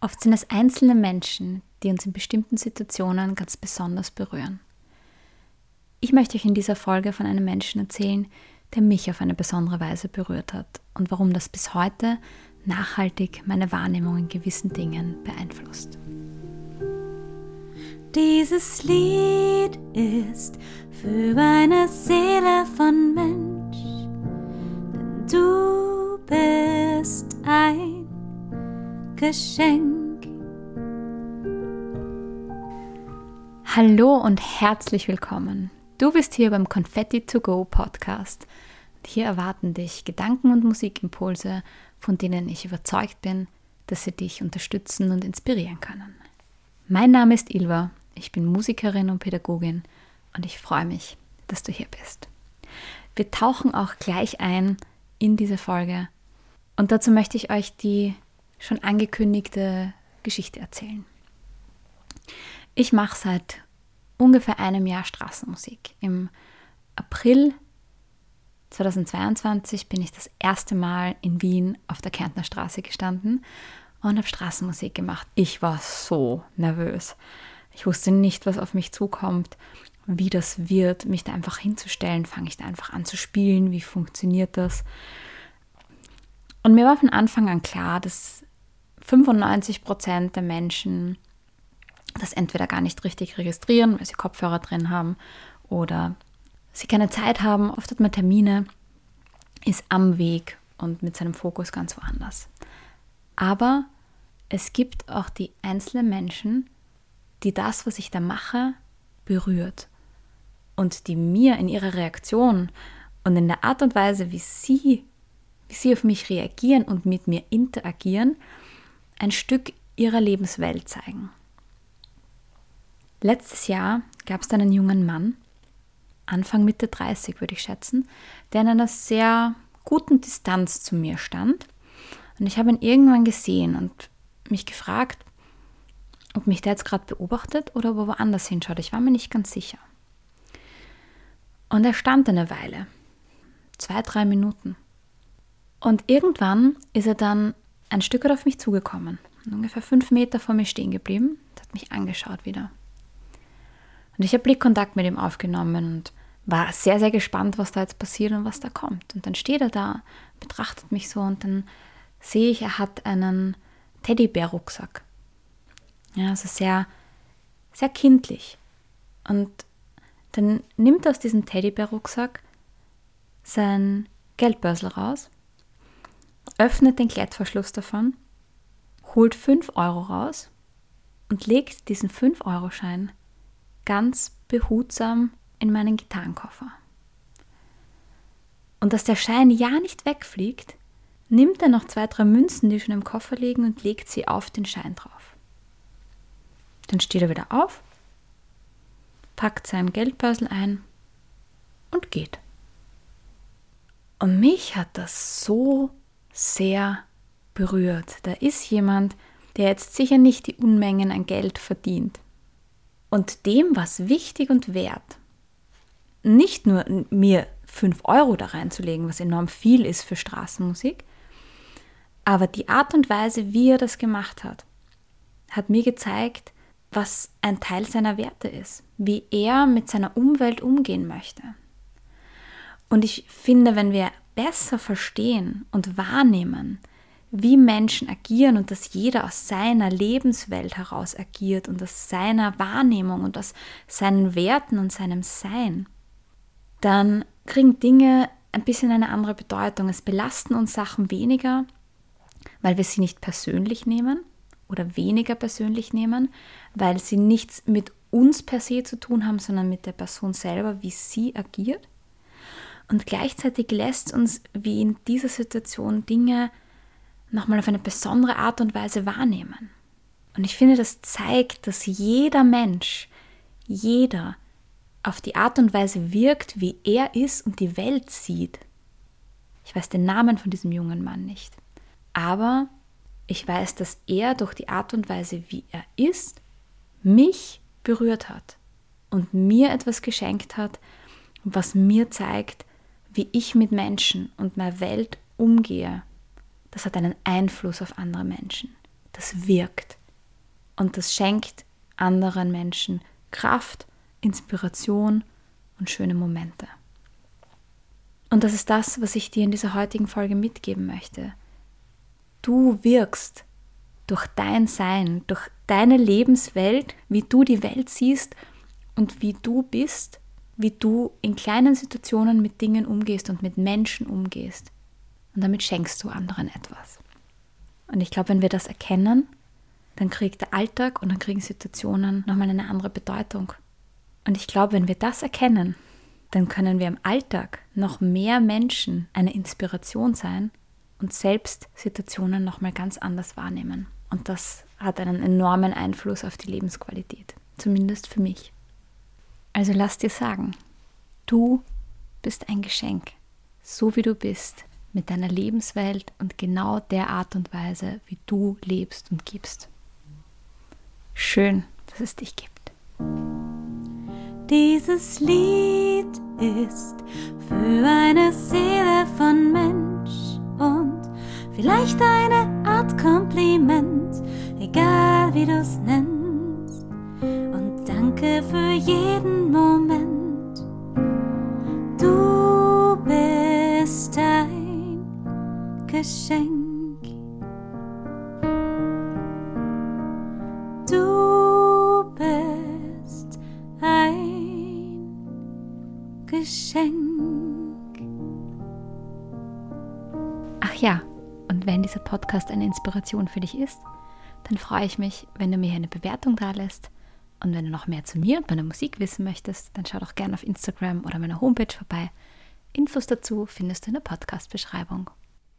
Oft sind es einzelne Menschen, die uns in bestimmten Situationen ganz besonders berühren. Ich möchte euch in dieser Folge von einem Menschen erzählen, der mich auf eine besondere Weise berührt hat und warum das bis heute nachhaltig meine Wahrnehmung in gewissen Dingen beeinflusst. Dieses Lied ist für eine Seele von Mensch, denn du bist Geschenk. Hallo und herzlich willkommen. Du bist hier beim Confetti to Go Podcast. Hier erwarten dich Gedanken und Musikimpulse, von denen ich überzeugt bin, dass sie dich unterstützen und inspirieren können. Mein Name ist Ilva, ich bin Musikerin und Pädagogin und ich freue mich, dass du hier bist. Wir tauchen auch gleich ein in diese Folge und dazu möchte ich euch die schon angekündigte Geschichte erzählen. Ich mache seit ungefähr einem Jahr Straßenmusik. Im April 2022 bin ich das erste Mal in Wien auf der Kärntner Straße gestanden und habe Straßenmusik gemacht. Ich war so nervös. Ich wusste nicht, was auf mich zukommt, wie das wird, mich da einfach hinzustellen. Fange ich da einfach an zu spielen? Wie funktioniert das? Und mir war von Anfang an klar, dass 95 Prozent der Menschen das entweder gar nicht richtig registrieren, weil sie Kopfhörer drin haben oder sie keine Zeit haben. Oft hat man Termine, ist am Weg und mit seinem Fokus ganz woanders. Aber es gibt auch die einzelnen Menschen, die das, was ich da mache, berührt und die mir in ihrer Reaktion und in der Art und Weise, wie sie, wie sie auf mich reagieren und mit mir interagieren, ein Stück ihrer Lebenswelt zeigen. Letztes Jahr gab es einen jungen Mann, Anfang Mitte 30 würde ich schätzen, der in einer sehr guten Distanz zu mir stand. Und ich habe ihn irgendwann gesehen und mich gefragt, ob mich der jetzt gerade beobachtet oder ob er woanders hinschaut. Ich war mir nicht ganz sicher. Und er stand eine Weile, zwei, drei Minuten. Und irgendwann ist er dann ein Stück auf mich zugekommen, ungefähr fünf Meter vor mir stehen geblieben und hat mich angeschaut wieder. Und ich habe Blickkontakt mit ihm aufgenommen und war sehr, sehr gespannt, was da jetzt passiert und was da kommt. Und dann steht er da, betrachtet mich so und dann sehe ich, er hat einen Teddybär-Rucksack. Ja, also sehr, sehr kindlich. Und dann nimmt er aus diesem Teddybär-Rucksack sein Geldbörsel raus, öffnet den Klettverschluss davon, holt 5 Euro raus und legt diesen 5-Euro-Schein ganz behutsam in meinen Gitarrenkoffer. Und dass der Schein ja nicht wegfliegt, nimmt er noch zwei, drei Münzen, die schon im Koffer liegen, und legt sie auf den Schein drauf. Dann steht er wieder auf, packt sein Geldbörsel ein und geht. Und mich hat das so sehr berührt. Da ist jemand, der jetzt sicher nicht die Unmengen an Geld verdient und dem was wichtig und wert. Nicht nur mir 5 Euro da reinzulegen, was enorm viel ist für Straßenmusik, aber die Art und Weise, wie er das gemacht hat, hat mir gezeigt, was ein Teil seiner Werte ist, wie er mit seiner Umwelt umgehen möchte. Und ich finde, wenn wir besser verstehen und wahrnehmen, wie Menschen agieren und dass jeder aus seiner Lebenswelt heraus agiert und aus seiner Wahrnehmung und aus seinen Werten und seinem Sein, dann kriegen Dinge ein bisschen eine andere Bedeutung. Es belasten uns Sachen weniger, weil wir sie nicht persönlich nehmen oder weniger persönlich nehmen, weil sie nichts mit uns per se zu tun haben, sondern mit der Person selber, wie sie agiert. Und gleichzeitig lässt uns wie in dieser Situation Dinge nochmal auf eine besondere Art und Weise wahrnehmen. Und ich finde, das zeigt, dass jeder Mensch, jeder auf die Art und Weise wirkt, wie er ist und die Welt sieht. Ich weiß den Namen von diesem jungen Mann nicht. Aber ich weiß, dass er durch die Art und Weise, wie er ist, mich berührt hat und mir etwas geschenkt hat, was mir zeigt, wie ich mit Menschen und meiner Welt umgehe das hat einen Einfluss auf andere Menschen. das wirkt. Und das schenkt anderen Menschen Kraft, Inspiration und schöne Momente. Und das ist das, was ich dir in dieser heutigen Folge mitgeben möchte. Du wirkst durch dein Sein, durch deine Lebenswelt, wie du die Welt siehst und wie du bist, wie du in kleinen Situationen mit Dingen umgehst und mit Menschen umgehst. Und damit schenkst du anderen etwas. Und ich glaube, wenn wir das erkennen, dann kriegt der Alltag und dann kriegen Situationen nochmal eine andere Bedeutung. Und ich glaube, wenn wir das erkennen, dann können wir im Alltag noch mehr Menschen eine Inspiration sein und selbst Situationen nochmal ganz anders wahrnehmen. Und das hat einen enormen Einfluss auf die Lebensqualität, zumindest für mich. Also lass dir sagen, du bist ein Geschenk, so wie du bist, mit deiner Lebenswelt und genau der Art und Weise, wie du lebst und gibst. Schön, dass es dich gibt. Dieses Lied ist für eine Seele von Mensch und vielleicht eine Art Kompliment, egal wie du es nennst. Danke für jeden Moment. Du bist ein Geschenk. Geschenk. Ach ja, und wenn dieser Podcast eine Inspiration für dich ist, dann freue ich mich, wenn du mir eine Bewertung da lässt. Und wenn du noch mehr zu mir und meiner Musik wissen möchtest, dann schau doch gerne auf Instagram oder meiner Homepage vorbei. Infos dazu findest du in der Podcast-Beschreibung.